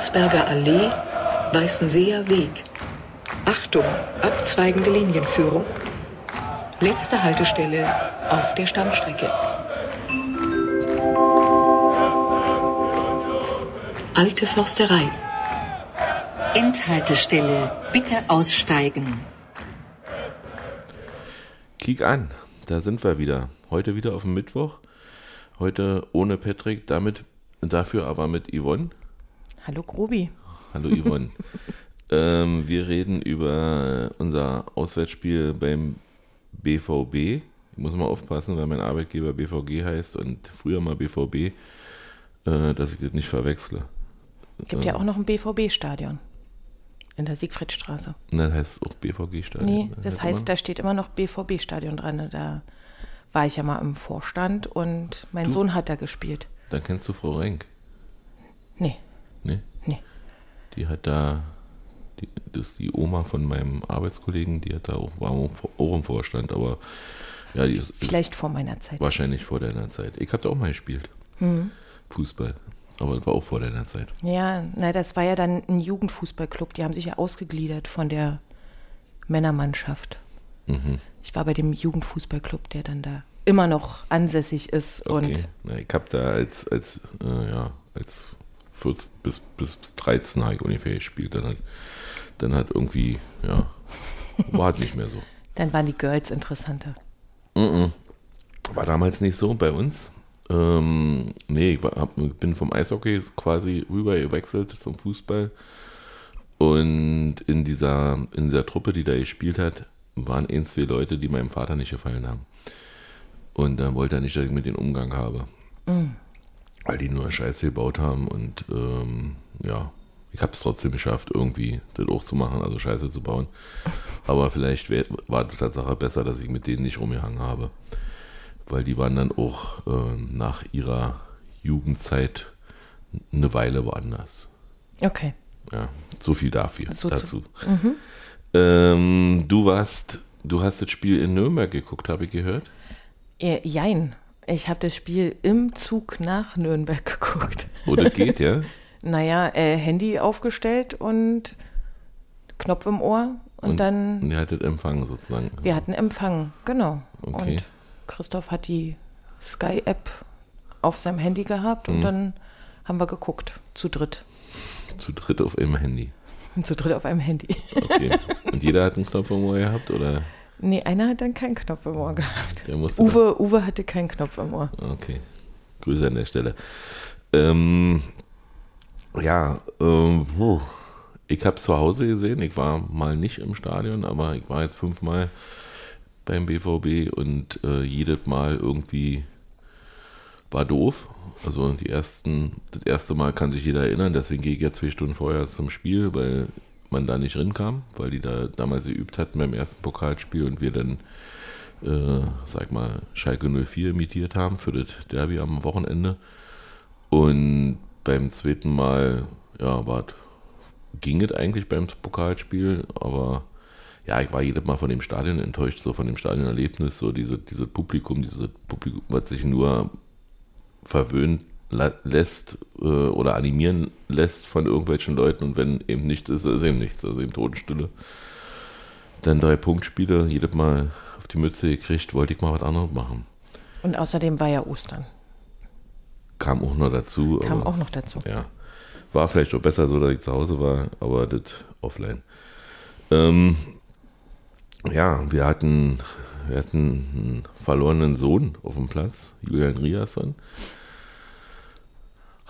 Landsberger Allee, Weißenseer Weg. Achtung, abzweigende Linienführung. Letzte Haltestelle auf der Stammstrecke. Alte Försterei. Endhaltestelle. Bitte aussteigen. Kiek an, da sind wir wieder. Heute wieder auf dem Mittwoch. Heute ohne Patrick, damit dafür aber mit Yvonne. Hallo Grobi. Hallo Yvonne. ähm, wir reden über unser Auswärtsspiel beim BVB. Ich muss mal aufpassen, weil mein Arbeitgeber BVG heißt und früher mal BVB, äh, dass ich das nicht verwechsle. Gibt ja auch noch ein BVB-Stadion in der Siegfriedstraße. Das heißt auch BVG-Stadion. Nee, das heißt, da steht immer noch BVB-Stadion dran. Da war ich ja mal im Vorstand und mein Du? Sohn hat da gespielt. Dann kennst du Frau Renk. Nee, Ne? nee. Die hat da, die, das ist die Oma von meinem Arbeitskollegen, die hat da auch, war auch im Vorstand, aber ja, die ist, ist Vielleicht vor meiner Zeit. wahrscheinlich vor deiner Zeit. Ich habe da auch mal gespielt. Mhm. Fußball. Aber das war auch vor deiner Zeit. Ja, na, das war ja dann ein Jugendfußballclub. Die haben sich ja ausgegliedert von der Männermannschaft. Mhm. Ich war bei dem Jugendfußballclub, der dann da immer noch ansässig ist. Okay. Und Na, ich habe da als, als, äh, ja, als 14 bis, bis 13 habe ich ungefähr gespielt. Dann hat, dann hat irgendwie, ja, war halt nicht mehr so. dann waren die Girls interessanter. Mhm. War damals nicht so bei uns. Ähm, nee, ich war, hab, bin vom Eishockey quasi rüber gewechselt zum Fußball. Und in dieser, in dieser Truppe, die da gespielt hat, waren ein, zwei Leute, die meinem Vater nicht gefallen haben. Und dann wollte er nicht, dass ich mit denen Umgang habe. Weil die nur Scheiße gebaut haben. Und ähm, ja, ich habe es trotzdem geschafft, irgendwie das auch zu machen, also Scheiße zu bauen. Aber vielleicht wär, war die Tatsache besser, dass ich mit denen nicht rumgehangen habe. Weil die waren dann auch ähm, nach ihrer Jugendzeit eine Weile woanders. Okay. Ja, so viel dafür, So zu- dazu. Ähm, du warst, du hast das Spiel in Nürnberg geguckt, habe ich gehört. Äh, jein. Ich habe das Spiel im Zug nach Nürnberg geguckt. Oh, das geht, ja? Naja, äh, Handy aufgestellt und Knopf im Ohr und, dann, Und ihr hattet Empfang sozusagen. wir hatten Empfang, genau. Okay. Und Christoph hat die Sky-App auf seinem Handy gehabt Mhm. und dann haben wir geguckt, zu dritt. Zu dritt auf einem Handy. zu dritt auf einem Handy. Okay. Und jeder hat einen Knopf im Ohr gehabt, oder? Nee, einer hat dann keinen Knopf im Ohr gehabt. Uwe, Uwe hatte keinen Knopf im Ohr. Okay. Grüße an der Stelle. Ähm, ja, ähm, ich habe zu Hause gesehen. Ich war mal nicht im Stadion, aber ich war jetzt fünfmal beim BVB und äh, jedes Mal irgendwie war doof. Also die ersten, das erste Mal kann sich jeder erinnern, deswegen gehe ich jetzt zwei Stunden vorher zum Spiel, weil man da nicht rinkam, weil die da damals geübt hatten beim ersten Pokalspiel und wir dann, äh, sag mal, Schalke 04 imitiert haben für das Derby am Wochenende. Und beim zweiten Mal, ja, war, ging es eigentlich beim Pokalspiel, aber ja, ich war jedes Mal von dem Stadion enttäuscht, so von dem Stadionerlebnis, so diese, diese Publikum, dieses Publikum, was sich nur verwöhnt lässt äh, oder animieren lässt von irgendwelchen Leuten und wenn eben nicht ist, ist eben nichts, also eben Totenstille. Dann drei Punktspiele, jedes Mal auf die Mütze gekriegt, wollte ich mal was anderes machen. Und außerdem war ja Ostern. Kam auch noch dazu. Kam auch noch dazu. Ja. War vielleicht auch besser so, dass ich zu Hause war, aber das offline. Ähm, ja, wir hatten, wir hatten einen verlorenen Sohn auf dem Platz, Julian Riasson.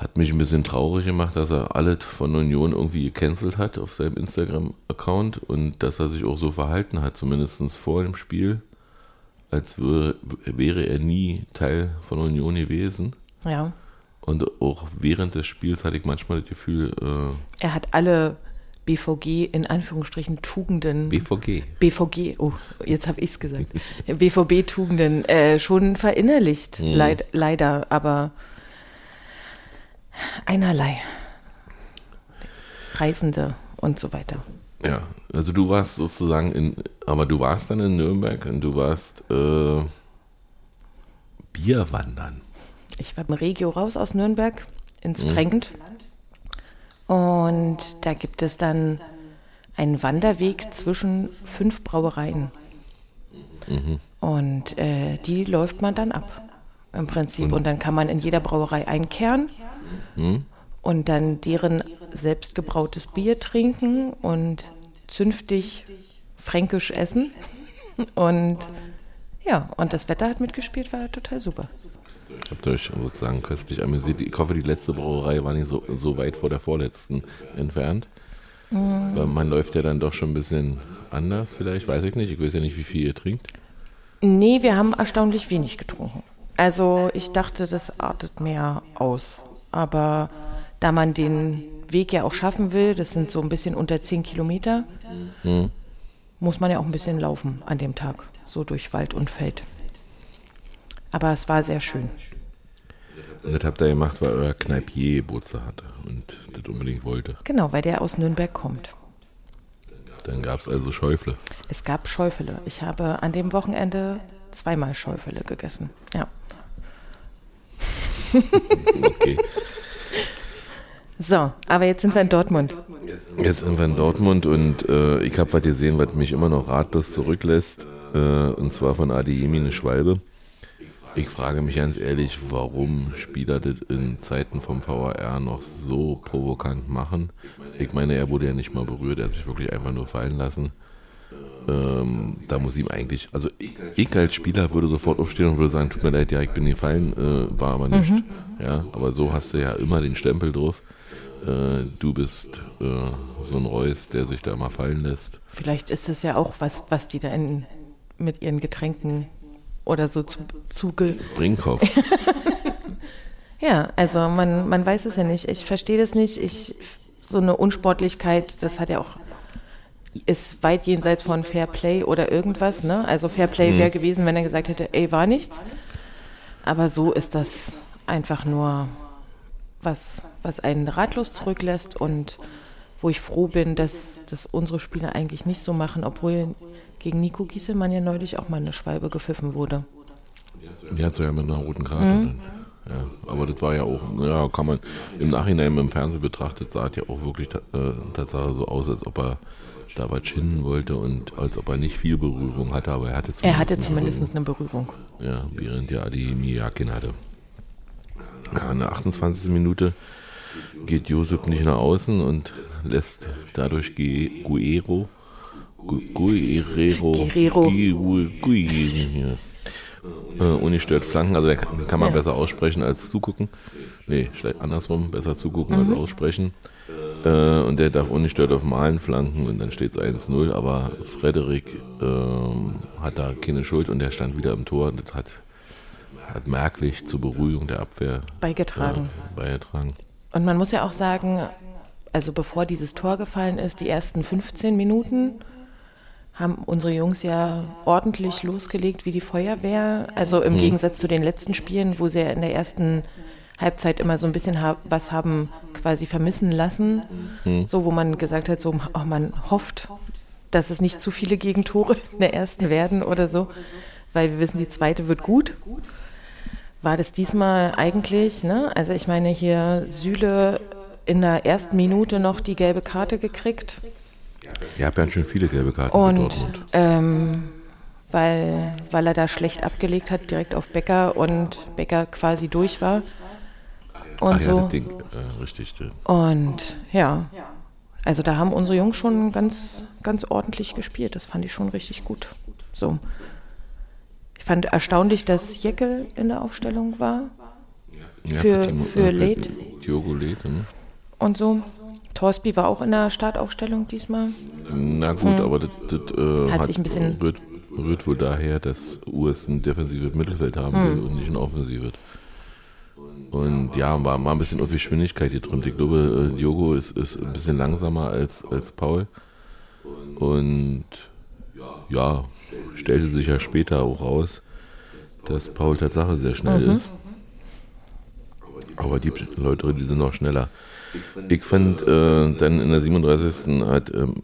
Hat mich ein bisschen traurig gemacht, dass er alles von Union irgendwie gecancelt hat auf seinem Instagram-Account und dass er sich auch so verhalten hat, zumindest vor dem Spiel, als wäre, wäre er nie Teil von Union gewesen. Ja. Und auch während des Spiels hatte ich manchmal das Gefühl, äh, Er hat alle BVG in Anführungsstrichen Tugenden. BVG. BVG, oh, jetzt habe ich es gesagt. BVB-Tugenden äh, schon verinnerlicht, Mhm. leid, leider, aber einerlei. Reisende und so weiter. Ja, also du warst sozusagen in, aber du warst dann in Nürnberg und du warst äh, Bierwandern. Ich war im Regio raus aus Nürnberg ins Mhm. Und da gibt es dann einen Wanderweg zwischen fünf Brauereien. Und äh, die läuft man dann ab im Prinzip. Und dann kann man in jeder Brauerei einkehren und dann deren selbstgebrautes Bier trinken und zünftig fränkisch essen. Und ja, und das Wetter hat mitgespielt, war total super. Habt ihr euch sozusagen köstlich amüsiert. Ich hoffe, die letzte Brauerei war nicht so, so weit vor der vorletzten entfernt. Weil man läuft ja dann doch schon ein bisschen anders vielleicht, weiß ich nicht. Ich weiß ja nicht, wie viel ihr trinkt. Nee, wir haben erstaunlich wenig getrunken. Also ich dachte, das artet mehr aus. Aber da man den Weg ja auch schaffen will, das sind so ein bisschen unter 10 Kilometer, muss man ja auch ein bisschen laufen an dem Tag, so durch Wald und Feld. Aber es war sehr schön. Und das habt ihr gemacht, weil euer Kneipier Geburtstag hatte und das unbedingt wollte. Genau, weil der aus Nürnberg kommt. Dann gab es also Schäufle. Es gab Schäufele. Ich habe an dem Wochenende zweimal Schäufele gegessen. Ja. Okay. So, aber jetzt sind wir in Dortmund. Jetzt sind wir in Dortmund und äh, ich habe was gesehen, was mich immer noch ratlos zurücklässt. Äh, und zwar von Adeyemi eine Schwalbe. Ich frage mich ganz ehrlich, warum Spieler das in Zeiten vom VAR noch so provokant machen. Ich meine, er wurde ja nicht mal berührt, er hat sich wirklich einfach nur fallen lassen. Ähm, da muss ihm eigentlich, also ich als Spieler würde sofort aufstehen und würde sagen, tut mir leid, ja, ich bin gefallen, äh, war aber nicht. Ja, aber so hast du ja immer den Stempel drauf. Äh, du bist äh, so ein Reus, der sich da mal fallen lässt. Vielleicht ist es ja auch was, was die da in, mit ihren Getränken oder so zu, zuge. Brinkhoff. Ja, also man, man weiß es ja nicht. Ich verstehe das nicht. Ich, so eine Unsportlichkeit, das hat ja auch, ist weit jenseits von Fair Play oder irgendwas. Ne? Also Fair Play wäre gewesen, wenn er gesagt hätte, ey, war nichts. Aber so ist das einfach nur was, was einen ratlos zurücklässt und wo ich froh bin, dass, dass unsere Spieler eigentlich nicht so machen, obwohl gegen Nico Gieselmann ja neulich auch mal eine Schwalbe gepfiffen wurde. Die hat so ja mit einer roten Karte. Dann. Ja, aber das war ja auch, ja, kann man im Nachhinein im Fernsehen betrachtet, sah es ja auch wirklich äh, Tatsache so aus, als ob er da was schinden wollte und als ob er nicht viel Berührung hatte, aber er hatte zumindest. Er hatte eine zumindest eine Berührung. Ja, während der Adeyemi Jakin hatte. Ja, in der 28. Minute geht Josep nicht nach außen und lässt dadurch Ge- Guerrero, Gu- Guerrero, Guerrero. Gu- Guerrero, äh, ungestört flanken, also kann, kann man Ja. besser aussprechen als zugucken. Nee, schlecht andersrum, besser zugucken Mhm. als aussprechen. Äh, und der darf ungestört auf Malen flanken und dann steht es 1-0, aber Frederik ähm, hat da keine Schuld und der stand wieder im Tor und das hat, hat merklich zur Beruhigung der Abwehr Beigetragen. äh, beigetragen. Und man muss ja auch sagen, also bevor dieses Tor gefallen ist, die ersten 15 Minuten haben unsere Jungs ja ordentlich losgelegt wie die Feuerwehr. Also im Gegensatz zu den letzten Spielen, wo sie ja in der ersten Halbzeit immer so ein bisschen ha was haben quasi vermissen lassen. So, wo man gesagt hat, so, oh, man hofft, dass es nicht zu viele Gegentore in der ersten werden oder so, weil wir wissen, die zweite wird gut. War das diesmal eigentlich, ne? Also ich meine hier Süle in der ersten Minute noch die gelbe Karte gekriegt. Ihr habt ja schon viele gelbe Karten Und ähm, weil, weil er da schlecht abgelegt hat, direkt auf Becker und Becker quasi durch war. Und Ach ja, so. das Ding, äh, richtig. äh, Und ja, also da haben unsere Jungs schon ganz, ganz ordentlich gespielt. Das fand ich schon richtig gut. So. Ich fand erstaunlich, dass Jeckel in der Aufstellung war Ja, Für- Timo- für äh. Diogo Leth, ne? und so. Torsby war auch in der Startaufstellung diesmal. Na gut, aber das, das äh, Hm. Hat sich ein bisschen- rührt, rührt wohl daher, dass US ein defensives Mittelfeld haben Hm. will und nicht ein offensives. Und ja, war mal ein bisschen auf Geschwindigkeit getrimmt. Ich glaube, äh, Diogo ist, ist ein bisschen langsamer als, als Paul. Und ja, stellte sich ja später auch raus, dass Paul Tatsache sehr schnell Mhm. ist. Aber die Leute, die sind noch schneller. Ich fand, äh, dann in der 37. hat ähm,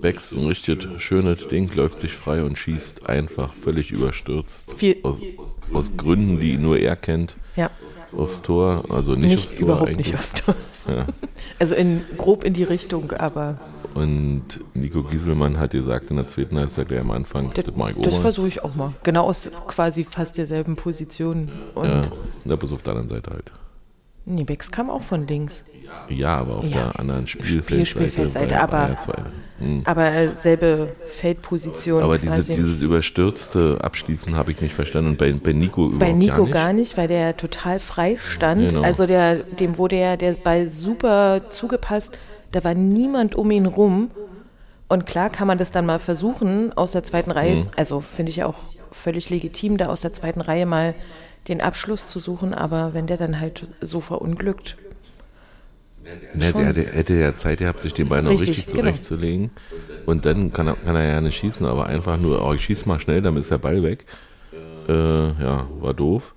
Becks ein richtig schönes Ding, läuft sich frei und schießt einfach völlig überstürzt. Viel- aus, aus Gründen, die nur er kennt, Ja, aufs Tor. Also nicht, nicht, aufs Tor überhaupt eigentlich. nicht aufs Tor. Ja. Also in, grob in die Richtung, aber Und Nico Gieselmann hat gesagt in der zweiten Halbzeit gleich am Anfang, das, das, das versuche ich auch mal. Genau aus quasi fast derselben Position. Und Ja, na, bis auf der anderen Seite halt. nee, Becks kam auch von links. Ja, aber auf Ja. der anderen Spielfeldseite. Spielfeldseite, bei- aber- bei der zweiten. Hm. Aber selbe Feldposition. Aber dieses, quasi. dieses überstürzte Abschließen habe ich nicht verstanden. Und bei, bei Nico überhaupt Bei Nico gar nicht. gar nicht, weil der total frei stand. Genau. Also der, dem wurde ja der Ball super zugepasst. Da war niemand um ihn rum. Und klar kann man das dann mal versuchen, aus der zweiten Reihe, Mhm. also finde ich auch völlig legitim, da aus der zweiten Reihe mal den Abschluss zu suchen. Aber wenn der dann halt so verunglückt, Ne, schon. der hätte, hätte ja Zeit gehabt, sich den Ball noch Richtig, richtig genau. zurechtzulegen. Und dann kann er, kann er ja nicht schießen, aber einfach nur, oh, ich schieß mal schnell, damit ist der Ball weg. Äh, ja, war doof.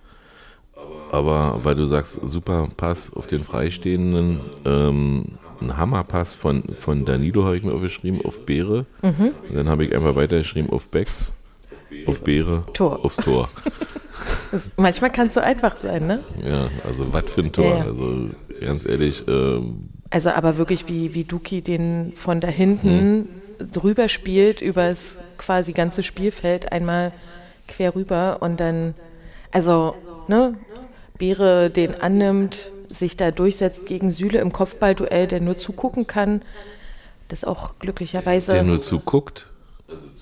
Aber weil du sagst, super Pass auf den Freistehenden, ähm, ein Hammerpass von, von Danilo habe ich mir aufgeschrieben, auf Beere. Mhm. Und dann habe ich einfach weitergeschrieben auf Becks, auf Beere, Tor. aufs Tor. das, manchmal kann es so einfach sein, ne? Ja, also was für ein Tor. Ja, ja. Also ganz ehrlich, ähm, Also aber wirklich wie, wie Duki den von da hinten drüber spielt, übers quasi ganze Spielfeld einmal quer rüber und dann, also, ne, Beere den annimmt, sich da durchsetzt gegen Süle im Kopfballduell, der nur zugucken kann, das auch glücklicherweise. der nur zuguckt.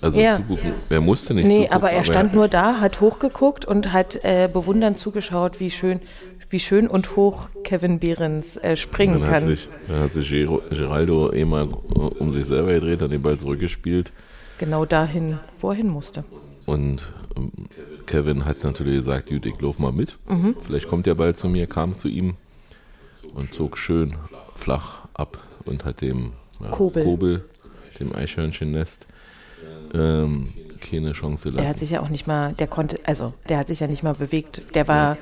Also Ja. zugucken, er musste nicht Nee, zugucken. aber er stand nur da, hat hochgeguckt und hat äh, bewundernd zugeschaut, wie schön, wie schön und hoch Kevin Behrens äh, springen Dann hat kann. sich, dann hat sich Gero- Geraldo eh mal äh, um sich selber gedreht, hat den Ball zurückgespielt. Genau dahin, wo er hin musste. Und ähm, Kevin hat natürlich gesagt, gut, ich lauf mal mit. Mhm. Vielleicht kommt der Ball zu mir, kam zu ihm und zog schön flach ab und hat dem ja, Kobel. Kobel dem Eichhörnchennest, ähm, keine Chance Der hat sich ja auch nicht mal, der konnte, also der hat sich ja nicht mal bewegt. Der war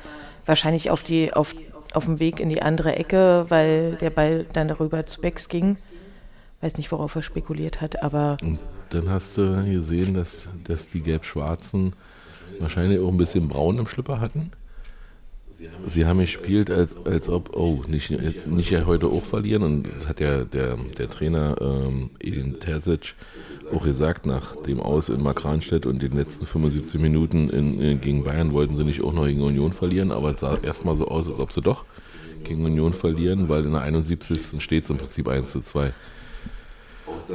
wahrscheinlich auf die, auf, auf dem Weg in die andere Ecke, weil der Ball dann darüber zu Becks ging. Weiß nicht, worauf er spekuliert hat, aber Und dann hast du gesehen, dass, dass die Gelb-Schwarzen wahrscheinlich auch ein bisschen braun im Schlüpper hatten. Sie haben gespielt, als, als ob, oh, nicht, nicht ja heute auch verlieren. Und das hat ja der, der Trainer ähm, Edin Terzic auch gesagt, nach dem Aus in Makranstedt und den letzten 75 Minuten in, in, gegen Bayern wollten sie nicht auch noch gegen Union verlieren, aber es sah erstmal so aus, als ob sie doch gegen Union verlieren, weil in der 71. steht es im Prinzip 1 zu 2.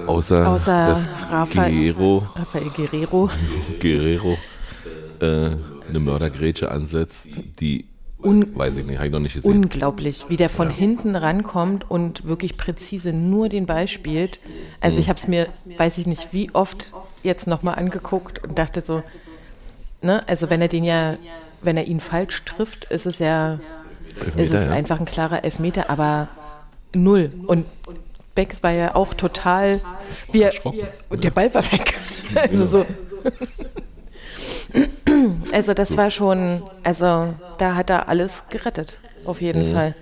Außer, außer dass Rafael, Guerrero Rafael Guerrero Guerrero äh, eine Mördergrätsche ansetzt, die, Un- weiß ich nicht, habe ich noch nicht gesehen. unglaublich, wie der von hinten rankommt und wirklich präzise nur den Ball spielt. Also ich habe es mir, weiß ich nicht, wie oft jetzt nochmal angeguckt und dachte so, ne, also wenn er den ja, wenn er ihn falsch trifft, ist es ja, ist es ja. einfach ein klarer Elfmeter, aber null. Und Becks war ja auch total, und der Ball war weg. Also so. Also das war schon, also da hat er alles gerettet, auf jeden Fall.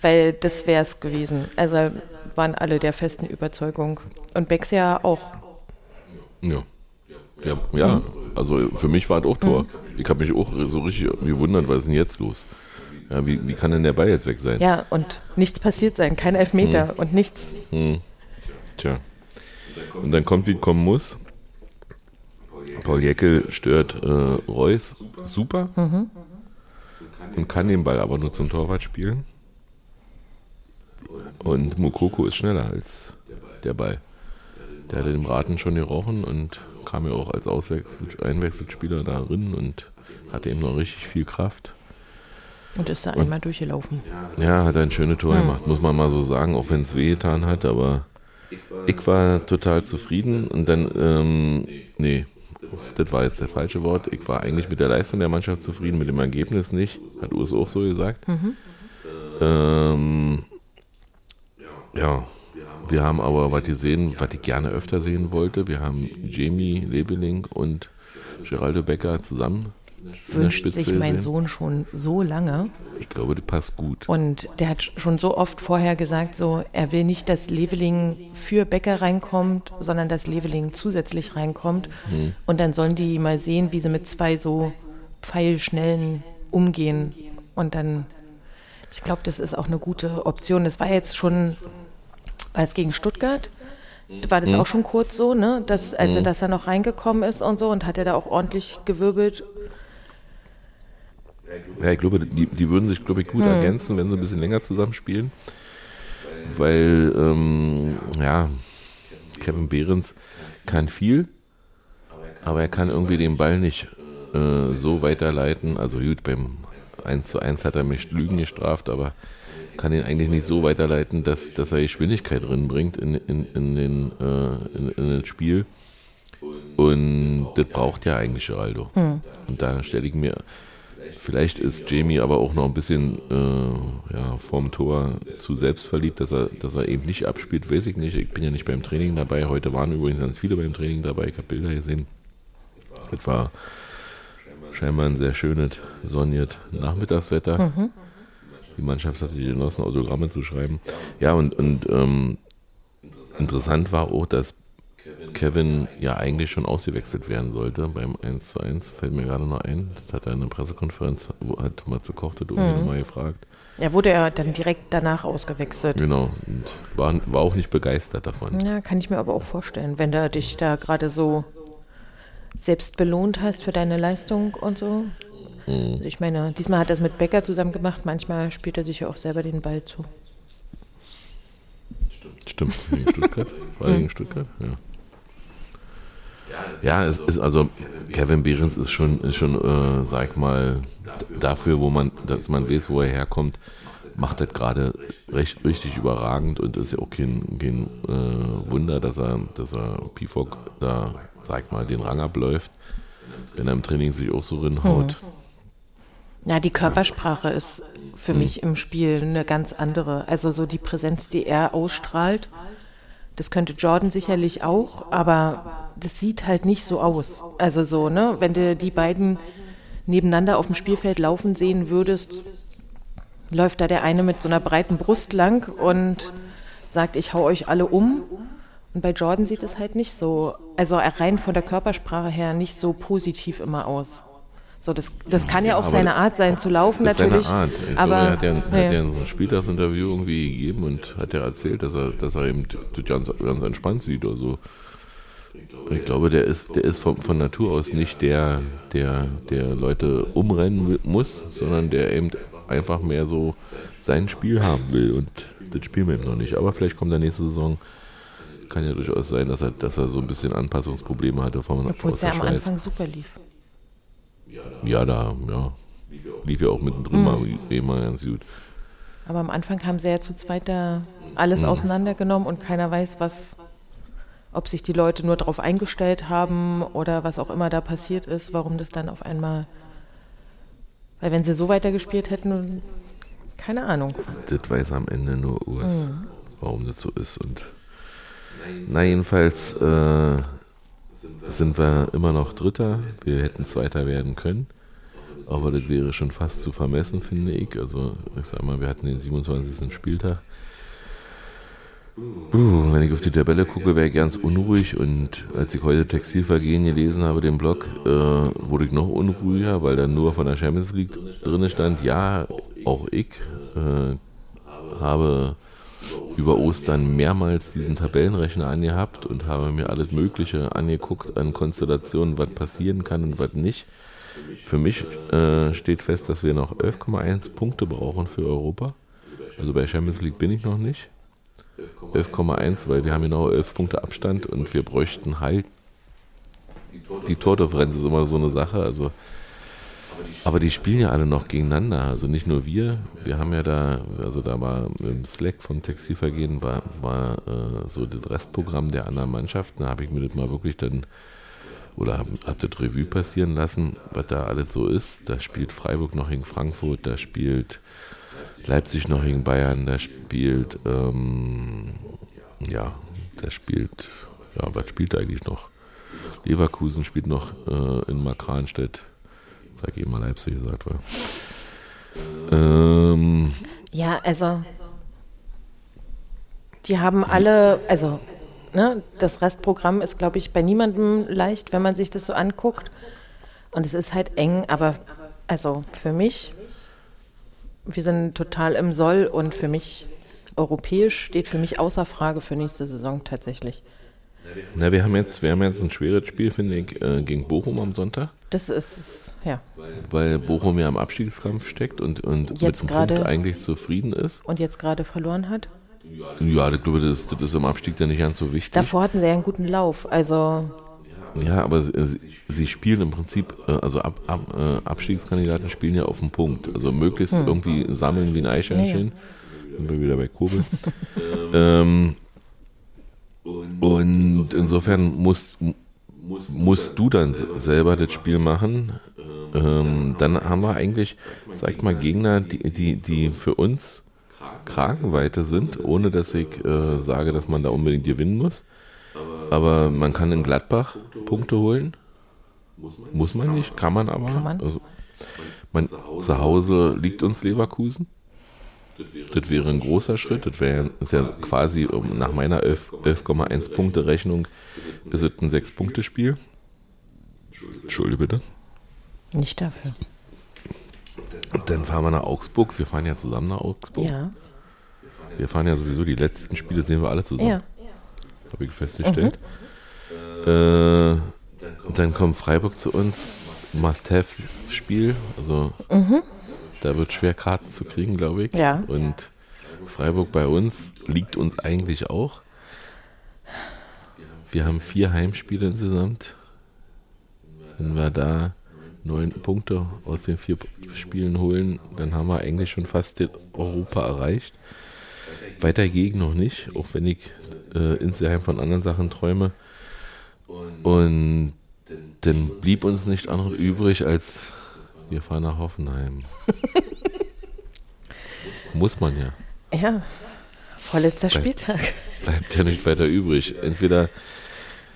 Weil das wäre es gewesen. Also waren alle der festen Überzeugung. Und Becks ja auch. Ja. Ja, ja, also für mich war es auch Tor. Ich habe mich auch so richtig gewundert, was ist denn jetzt los? Ja, wie, wie kann denn der Ball jetzt weg sein? Ja, und nichts passiert sein, kein Elfmeter und nichts. Tja. Und dann kommt, wie kommen muss. Paul Jäckel stört äh, Reus super und kann den Ball aber nur zum Torwart spielen. Und Mukoko ist schneller als der Ball. Der hatte den Raten schon gerochen und kam ja auch als Auswechsel Einwechselspieler darin und hatte eben noch richtig viel Kraft. Und ist da einmal durchgelaufen. Ja, hat ein schönes Tor gemacht, muss man mal so sagen, auch wenn es wehgetan hat, aber ich war total zufrieden und dann, ähm, nee, das war jetzt der falsche Wort. Ich war eigentlich mit der Leistung der Mannschaft zufrieden, mit dem Ergebnis nicht, hat Urs auch so gesagt. Ähm, ja, wir haben aber was gesehen, was ich gerne öfter sehen wollte. Wir haben Jamie Lebeling und Geraldo Becker zusammen wünscht sich mein Sohn schon so lange. Ich glaube, die passt gut. Und der hat schon so oft vorher gesagt, so er will nicht, dass Leveling für Bäcker reinkommt, sondern dass Leveling zusätzlich reinkommt. Hm. Und dann sollen die mal sehen, wie sie mit zwei so pfeilschnellen umgehen. Und dann, ich glaube, das ist auch eine gute Option. Das war jetzt schon, war es gegen Stuttgart? War das hm. auch schon kurz so, ne? Dass, als hm. er das da noch reingekommen ist und so und hat er da auch ordentlich gewirbelt ja, ich glaube, die, die würden sich, glaube ich, gut hm. ergänzen, wenn sie ein bisschen länger zusammenspielen. Weil, ähm, ja, Kevin Behrens kann viel, aber er kann irgendwie den Ball nicht äh, so weiterleiten. Also gut, beim 1 zu 1 hat er mich Lügen gestraft, aber kann ihn eigentlich nicht so weiterleiten, dass, dass er Geschwindigkeit drin bringt in, in, in, den, äh, in, in das Spiel. Und das braucht ja eigentlich Geraldo. Hm. Und da stelle ich mir Vielleicht ist Jamie aber auch noch ein bisschen äh, ja, vorm Tor zu selbstverliebt, dass er, dass er eben nicht abspielt, weiß ich nicht. Ich bin ja nicht beim Training dabei. Heute waren übrigens ganz viele beim Training dabei. Ich habe Bilder gesehen. Es war scheinbar ein sehr schönes, sonniert Nachmittagswetter. Mhm. Die Mannschaft hatte die genossen, Autogramme zu schreiben. Ja, und, und ähm, interessant war auch, dass Kevin ja eigentlich schon ausgewechselt werden sollte beim 1 zu 1, fällt mir gerade noch ein. Das hat er in der Pressekonferenz, wo hat Matze Koch das mhm. mal gefragt. Ja, wurde er dann direkt danach ausgewechselt. Genau, und war, war auch nicht begeistert davon. Ja, kann ich mir aber auch vorstellen, wenn du dich da gerade so selbst belohnt hast für deine Leistung und so. Mhm. Also ich meine, diesmal hat er es mit Becker zusammen gemacht, manchmal spielt er sich ja auch selber den Ball zu. Stimmt, gegen Stuttgart. War gegen Stuttgart, ja. Ja, es ist also, Kevin Behrens ist schon, ist schon äh, sag ich mal, dafür, wo man, dass man weiß, wo er herkommt, macht das gerade recht, richtig überragend und ist ja auch kein, kein äh, Wunder, dass er, dass er Pifok da, sag ich mal, den Rang abläuft, wenn er im Training sich auch so rinhaut. Hm. Ja, die Körpersprache ist für hm. mich im Spiel eine ganz andere. Also so die Präsenz, die er ausstrahlt, das könnte Jordan sicherlich auch, aber das sieht halt nicht so aus. Also so, ne, wenn du die beiden nebeneinander auf dem Spielfeld laufen sehen würdest, läuft da der eine mit so einer breiten Brust lang und sagt, ich hau euch alle um. Und bei Jordan sieht es halt nicht so, also rein von der Körpersprache her nicht so positiv immer aus. So, das, das kann ja auch seine Art sein zu laufen natürlich. Seine Art. Ich aber glaube, er hat ja, ja. Hat ja ein Spieltagsinterview irgendwie gegeben und hat ja erzählt, dass er, dass er eben ganz, ganz entspannt sieht oder so. Ich glaube, der ist, der ist von, von Natur aus nicht der, der, der Leute umrennen muss, sondern der eben einfach mehr so sein Spiel haben will und das spielen wir ihm noch nicht. Aber vielleicht kommt der nächste Saison kann ja durchaus sein, dass er, dass er so ein bisschen Anpassungsprobleme hatte vom Obwohl es ja am Anfang super lief. Ja, da, ja. Lief ja auch mittendrin mhm. mal, immer ganz gut. Aber am Anfang haben sie ja zu zweit da alles mhm. auseinandergenommen und keiner weiß, was, ob sich die Leute nur darauf eingestellt haben oder was auch immer da passiert ist, warum das dann auf einmal. Weil wenn sie so weitergespielt hätten, keine Ahnung. Das weiß am Ende nur Urs, mhm. warum das so ist. Und na jedenfalls äh, sind wir immer noch Dritter. Wir hätten Zweiter werden können. Aber das wäre schon fast zu vermessen, finde ich. Also, ich sag mal, wir hatten den 27. Spieltag. Uh, wenn ich auf die Tabelle gucke, wäre ich ganz unruhig. Und als ich heute Textilvergehen gelesen habe, den Blog, äh, wurde ich noch unruhiger, weil da nur von der Champions League drin stand. Ja, auch ich äh, habe über Ostern mehrmals diesen Tabellenrechner angehabt und habe mir alles Mögliche angeguckt an Konstellationen, was passieren kann und was nicht. Für mich äh, steht fest, dass wir noch 11,1 Punkte brauchen für Europa. Also bei Champions League bin ich noch nicht. 11,1, weil wir haben genau 11 Punkte Abstand und wir bräuchten halt. Die Tordifferenz ist immer so eine Sache. Also aber die spielen ja alle noch gegeneinander. Also nicht nur wir. Wir haben ja da, also da war im Slack vom Textilvergehen war, war äh, so das Restprogramm der anderen Mannschaften. Da habe ich mir das mal wirklich dann oder habe hab das Revue passieren lassen, was da alles so ist. Da spielt Freiburg noch gegen Frankfurt, da spielt Leipzig noch gegen Bayern, da spielt, ähm, ja, da spielt, ja, was spielt eigentlich noch? Leverkusen spielt noch äh, in Markranstädt Ich eben mal Leipzig gesagt war. Ähm, Ja, also die haben alle, also ne, das Restprogramm ist, glaube ich, bei niemandem leicht, wenn man sich das so anguckt. Und es ist halt eng, aber also für mich, wir sind total im Soll und für mich europäisch steht für mich außer Frage für nächste Saison tatsächlich. Na, wir haben jetzt, wir haben jetzt ein schweres Spiel, finde ich, äh, gegen Bochum am Sonntag, Das ist, ja. weil Bochum ja im Abstiegskampf steckt und, und mit Jetzt einem Punkt gerade- eigentlich zufrieden ist. Und jetzt gerade verloren hat. Ja, ich glaube, das, das ist im Abstieg dann nicht ganz so wichtig. Davor hatten sie ja einen guten Lauf. Also, Ja, aber sie, sie- spielen im Prinzip, äh, also Ab, Ab, äh, Abstiegskandidaten spielen ja auf den Punkt. Also möglichst irgendwie sammeln wie ein Eichhörnchen. Sind wir wieder bei Kurbel. ähm, und insofern musst, musst du dann selber das Spiel machen. Ähm, dann haben wir eigentlich, sag ich mal, Gegner, die, die, die für uns Kragenweite sind, ohne dass ich äh, sage, dass man da unbedingt gewinnen muss. Aber man kann in Gladbach Punkte holen. Muss man nicht, kann man aber. Kann man. Also, man, zu Hause liegt uns Leverkusen. Das wäre ein großer Schritt. Das wäre ist ja quasi um, nach meiner 11 11,1 Punkte Rechnung ist es ein 6-Punkte-Spiel. Entschuldige bitte. nicht dafür. Dann fahren wir nach Augsburg. Wir fahren ja zusammen nach Augsburg. Ja. Wir fahren ja sowieso die letzten Spiele, sehen wir alle zusammen. Ja. habe ich festgestellt. Äh, dann kommt Freiburg zu uns. Must-have-Spiel. Also da wird schwer Karten zu kriegen, glaube ich. Ja. Und Freiburg bei uns liegt uns eigentlich auch. Wir haben vier Heimspiele insgesamt. Wenn wir da neun Punkte aus den vier Spielen holen, dann haben wir eigentlich schon fast den Europa erreicht. Weiter gegen noch nicht, auch wenn ich äh, insgeheim von anderen Sachen träume. Und dann blieb uns nicht anderes übrig, als wir fahren nach Hoffenheim. Muss man ja. Ja. Vorletzter Bei- Spieltag. Bleibt ja nicht weiter übrig. Entweder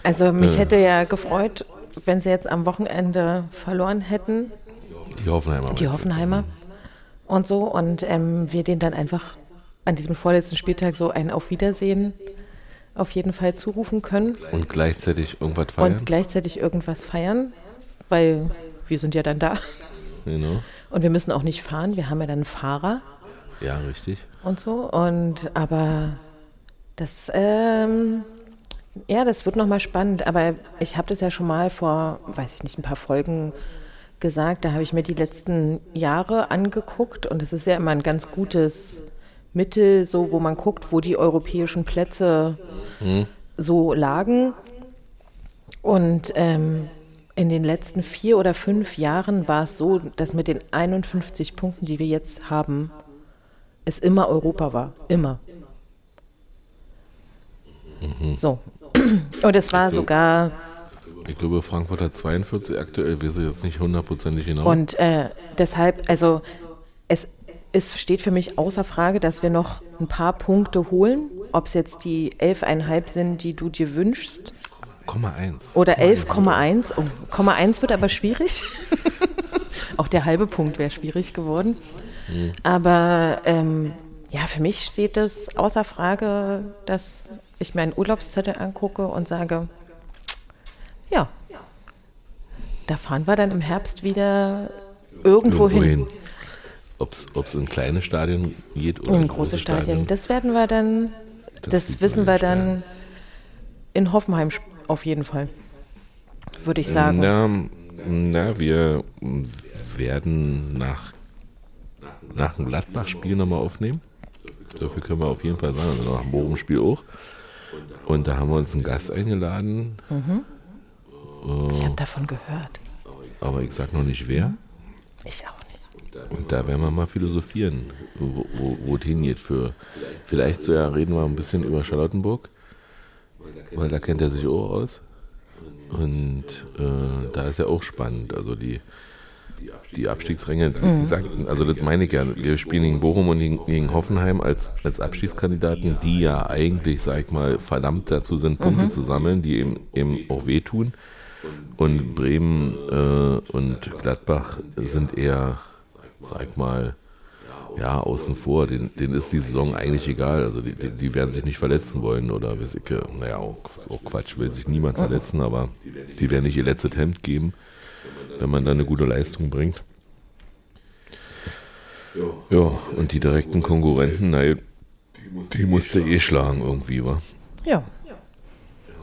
Also mich Ja. hätte ja gefreut, wenn sie jetzt am Wochenende verloren hätten, die Hoffenheimer. die Hoffenheimer und so, und ähm, wir den dann einfach an diesem vorletzten Spieltag so ein Auf Wiedersehen auf jeden Fall zurufen können Und gleichzeitig irgendwas feiern. und gleichzeitig irgendwas feiern, weil wir sind ja dann da Genau. und wir müssen auch nicht fahren, wir haben ja dann einen Fahrer Ja, richtig. und so. Und aber das, ähm, ja, das wird nochmal spannend. Aber ich habe das ja schon mal vor, weiß ich nicht, ein paar Folgen gesagt. Da habe ich mir die letzten Jahre angeguckt und es ist ja immer ein ganz gutes Mittel, so wo man guckt, wo die europäischen Plätze so lagen. Und ähm, in den letzten vier oder fünf Jahren war es so, dass mit den 51 Punkten, die wir jetzt haben, es immer Europa war. Immer. So. Und es war sogar, Ich glaube, Frankfurt hat 42 aktuell, wir sind jetzt nicht hundertprozentig genau. und äh, deshalb, also es, es steht für mich außer Frage, dass wir noch ein paar Punkte holen. Ob es jetzt die 11,5 sind, die du dir wünschst, Komma 1. oder 11,1. Oh, Komma 1 wird aber schwierig. Auch der halbe Punkt wäre schwierig geworden. Aber ähm, ja, für mich steht es außer Frage, dass ich mir einen Urlaubszettel angucke und sage, ja, da fahren wir dann im Herbst wieder irgendwo hin. Ob es in kleine Stadien geht oder In große Stadien. Das werden wir dann, Das das, wissen wir dann in Hoffenheim auf jeden Fall, würde ich sagen. Na, na, wir werden nach, nach dem Gladbach-Spiel nochmal aufnehmen. Dafür können wir auf jeden Fall sagen, also nach dem Bochum-Spiel auch. Und da haben wir uns einen Gast eingeladen, Ich habe davon gehört. aber ich sag noch nicht wer. Ich auch nicht. Und da werden wir mal philosophieren, wo es hingeht für. Vielleicht so ja, reden wir ein bisschen über Charlottenburg, weil da kennt er sich auch aus. Und äh, da ist ja auch spannend. Also die, die Abstiegsränge, wie gesagt, also das meine ich ja, wir spielen gegen Bochum und gegen, gegen Hoffenheim als, als Abstiegskandidaten, die ja eigentlich, sag ich mal, verdammt dazu sind, Punkte zu sammeln, die eben, eben auch wehtun. Und Bremen äh, und Gladbach sind eher, sag mal, ja, außen vor. Den, denen ist die Saison eigentlich egal. Also die, die, die werden sich nicht verletzen wollen oder weiß ich, naja, auch, auch Quatsch, will sich niemand verletzen, aber die werden nicht ihr letztes Hemd geben, wenn man da eine gute Leistung bringt. Ja, und die direkten Konkurrenten, naja, die musste eh schlagen irgendwie, wa? Ja.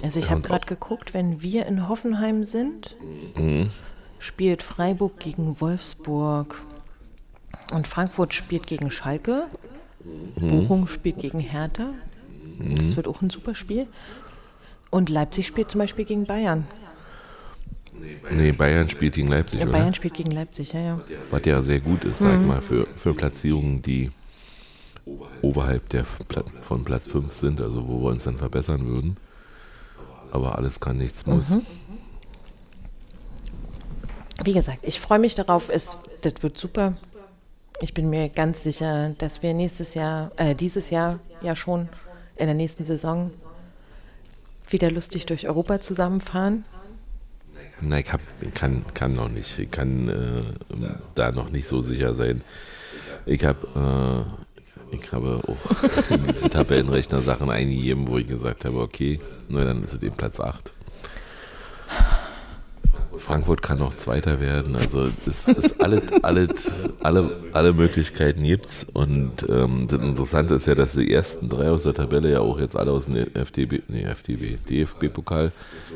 Also ich habe gerade geguckt, wenn wir in Hoffenheim sind, mhm. spielt Freiburg gegen Wolfsburg und Frankfurt spielt gegen Schalke, mhm. Bochum spielt gegen Hertha. Mhm. Das wird auch ein super Spiel. Und Leipzig spielt zum Beispiel gegen Bayern. Nee, Bayern spielt gegen Leipzig, ja, oder? Bayern spielt gegen Leipzig, ja, ja. Was ja sehr gut ist, sag ich mhm. mal, für, für Platzierungen, die oberhalb der von Platz 5 sind, also wo wir uns dann verbessern würden. Aber alles kann, nichts muss. Mhm. Wie gesagt, ich freue mich darauf. Es, das wird super. Ich bin mir ganz sicher, dass wir nächstes Jahr, äh, dieses Jahr ja schon in der nächsten Saison wieder lustig durch Europa zusammenfahren. Nein, ich hab, kann, kann noch nicht. Ich kann äh, da noch nicht so sicher sein. Ich habe äh, ich habe auch in diesen Tabellenrechner Sachen eingegeben, wo ich gesagt habe, okay, nur dann ist es eben Platz 8. Frankfurt kann noch Zweiter werden. Also es ist alles, alles, alle, alle Möglichkeiten gibt's. Und ähm, das Interessante ist ja, dass die ersten drei aus der Tabelle ja auch jetzt alle aus dem FDB, nee, FDB, DFB-Pokal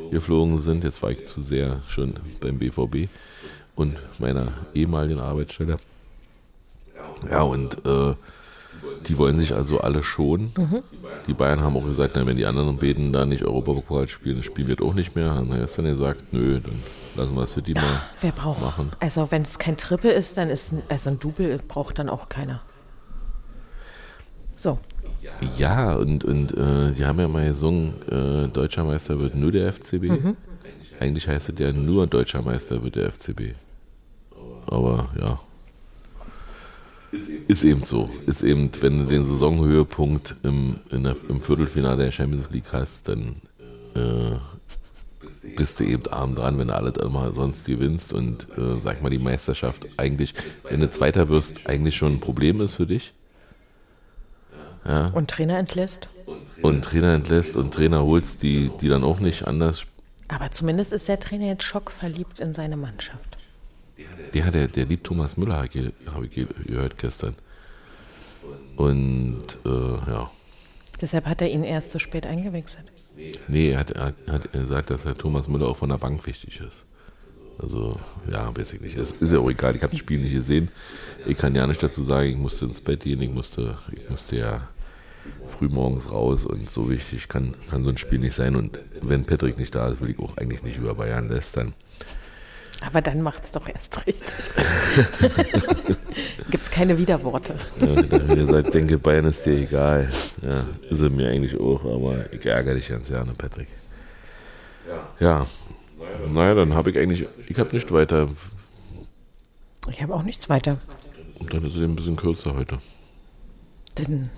geflogen sind. Jetzt war ich zu sehr schon beim BVB und meiner ehemaligen Arbeitsstelle. Ja, und äh, die wollen sich also alle schonen. Mhm. Die Bayern haben auch gesagt, na, wenn die anderen Beten da nicht Europapokal spielen, das Spiel wird auch nicht mehr. Und er ist dann gesagt, nö, dann lassen wir es für die mal wer braucht, machen. Also wenn es kein Triple ist, dann ist also ein Double braucht dann auch keiner. So. Ja, und, und äh, die haben ja mal gesungen, äh, Deutscher Meister wird nur der FCB. Mhm. Eigentlich heißt es ja nur Deutscher Meister wird der FCB. Aber ja, ist eben so. Ist eben, wenn du den Saisonhöhepunkt im, der, im Viertelfinale der Champions League hast, dann äh, bist du eben arm dran, wenn du alles immer sonst gewinnst und äh, sag mal die Meisterschaft eigentlich, wenn du Zweiter wirst, eigentlich schon ein Problem ist für dich. Ja. Und Trainer entlässt. Und Trainer entlässt und Trainer holst, die, die dann auch nicht anders. Aber zumindest ist der Trainer jetzt schockverliebt in seine Mannschaft. Ja, der, der liebt Thomas Müller, habe ich gehört gestern. Und äh, ja. Deshalb hat er ihn erst so spät eingewechselt. Nee, er hat, er hat gesagt, dass der Thomas Müller auch von der Bank wichtig ist. Also, ja, weiß ich nicht. Das ist ja auch egal, ich habe das Spiel nicht gesehen. Ich kann ja nicht dazu sagen, ich musste ins Bett gehen, ich musste, ich musste ja früh morgens raus und so wichtig kann, kann so ein Spiel nicht sein. Und wenn Patrick nicht da ist, will ich auch eigentlich nicht über Bayern lästern. Aber dann macht es doch erst richtig. Gibt es keine Widerworte. ja, wenn ihr seid, denke, Bayern ist dir egal. Ja, ist er mir eigentlich auch, aber ich ärgere dich ganz gerne, Patrick. Ja. Naja, dann habe ich eigentlich, ich habe nicht weiter. Ich habe auch nichts weiter. Und dann ist es ein bisschen kürzer heute. Denn,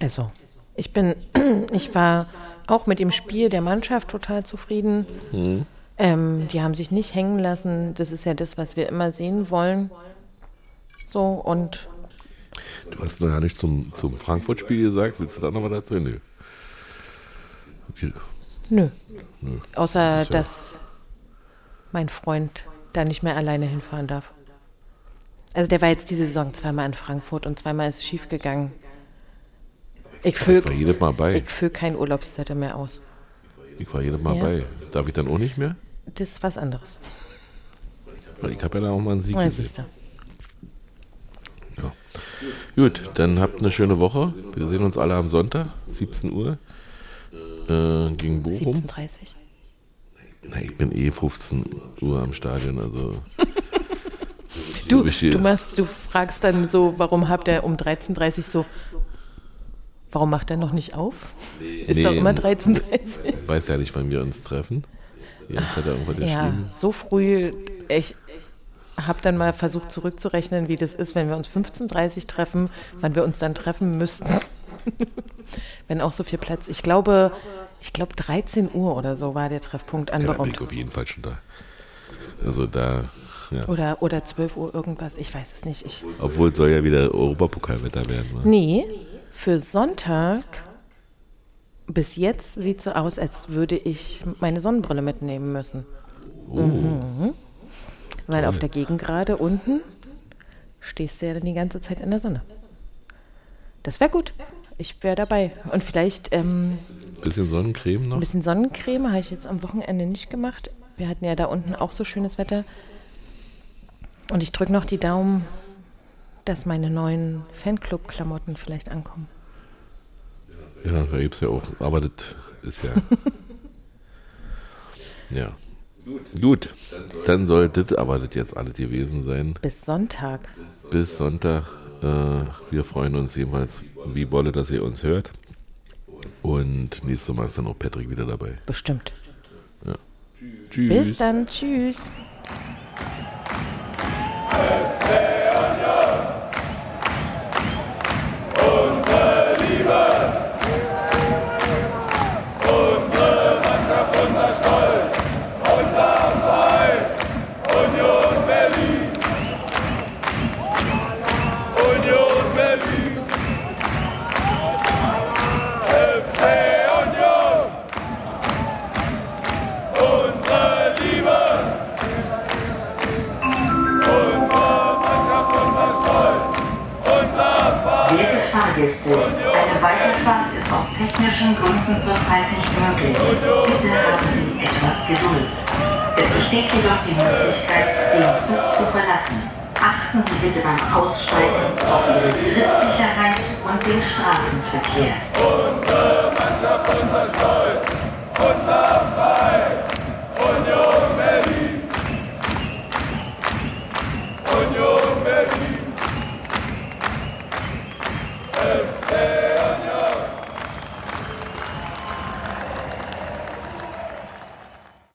also, ich bin, ich war auch mit dem Spiel der Mannschaft total zufrieden. Mhm. Ähm, die haben sich nicht hängen lassen. Das ist ja das, was wir immer sehen wollen. So und. Du hast noch ja nicht zum, zum Frankfurt-Spiel gesagt. Willst du da noch mal dazu? Nö. Nö. Nö. Außer, das dass mein Freund da nicht mehr alleine hinfahren darf. Also der war jetzt diese Saison zweimal in Frankfurt und zweimal ist es schief gegangen. Ich fülle füll keinen Urlaubszettel mehr aus. Ich war jedes Mal ja. bei. Darf ich dann auch nicht mehr? Das ist was anderes. Ich habe ja da auch mal einen Sieg ja, gesehen. Ja. Gut, dann habt eine schöne Woche. Wir sehen uns alle am Sonntag, 17 Uhr, äh, gegen Bochum. 17.30 Nein, ich bin eh 15 Uhr am Stadion, also. du, du, machst, du fragst dann so, warum habt ihr um 13.30 Uhr so, warum macht er noch nicht auf? Ist nee, doch immer 13.30 Uhr. Weiß ja nicht, wann wir uns treffen. Jens hat da irgendwo Ja, so früh, ich habe dann mal versucht zurückzurechnen, wie das ist, wenn wir uns 15.30 Uhr treffen, wann wir uns dann treffen müssten. wenn auch so viel Platz. Ich glaube, Ich glaube 13 Uhr oder so war der Treffpunkt Ja, anberaumt. ich auf jeden Fall schon da. Also da, ja. oder, oder 12 Uhr irgendwas, ich weiß es nicht. Ich, Obwohl es soll ja wieder Europapokalwetter werden. Ne? nee, für Sonntag bis jetzt sieht so aus, als würde ich meine Sonnenbrille mitnehmen müssen. Mhm. Weil auf der Gegengrade unten stehst du ja dann die ganze Zeit in der Sonne. Das wäre gut. Ich wäre dabei. Und vielleicht ähm, Bisschen Sonnencreme noch. ein bisschen Sonnencreme habe ich jetzt am Wochenende nicht gemacht. Wir hatten ja da unten auch so schönes Wetter. Und ich drücke noch die Daumen, dass meine neuen Fanclub-Klamotten vielleicht ankommen. Ja, da gibt es ja auch. Aber das ist ja. ja. Gut. Dann soll das aber das jetzt alles gewesen sein. Bis Sonntag. Bis Sonntag. Äh, wir freuen uns jedenfalls, wie Wolle, dass ihr uns hört. Und nächstes Mal ist dann auch Patrick wieder dabei. Bestimmt. Tschüss. Bis dann. Tschüss. Union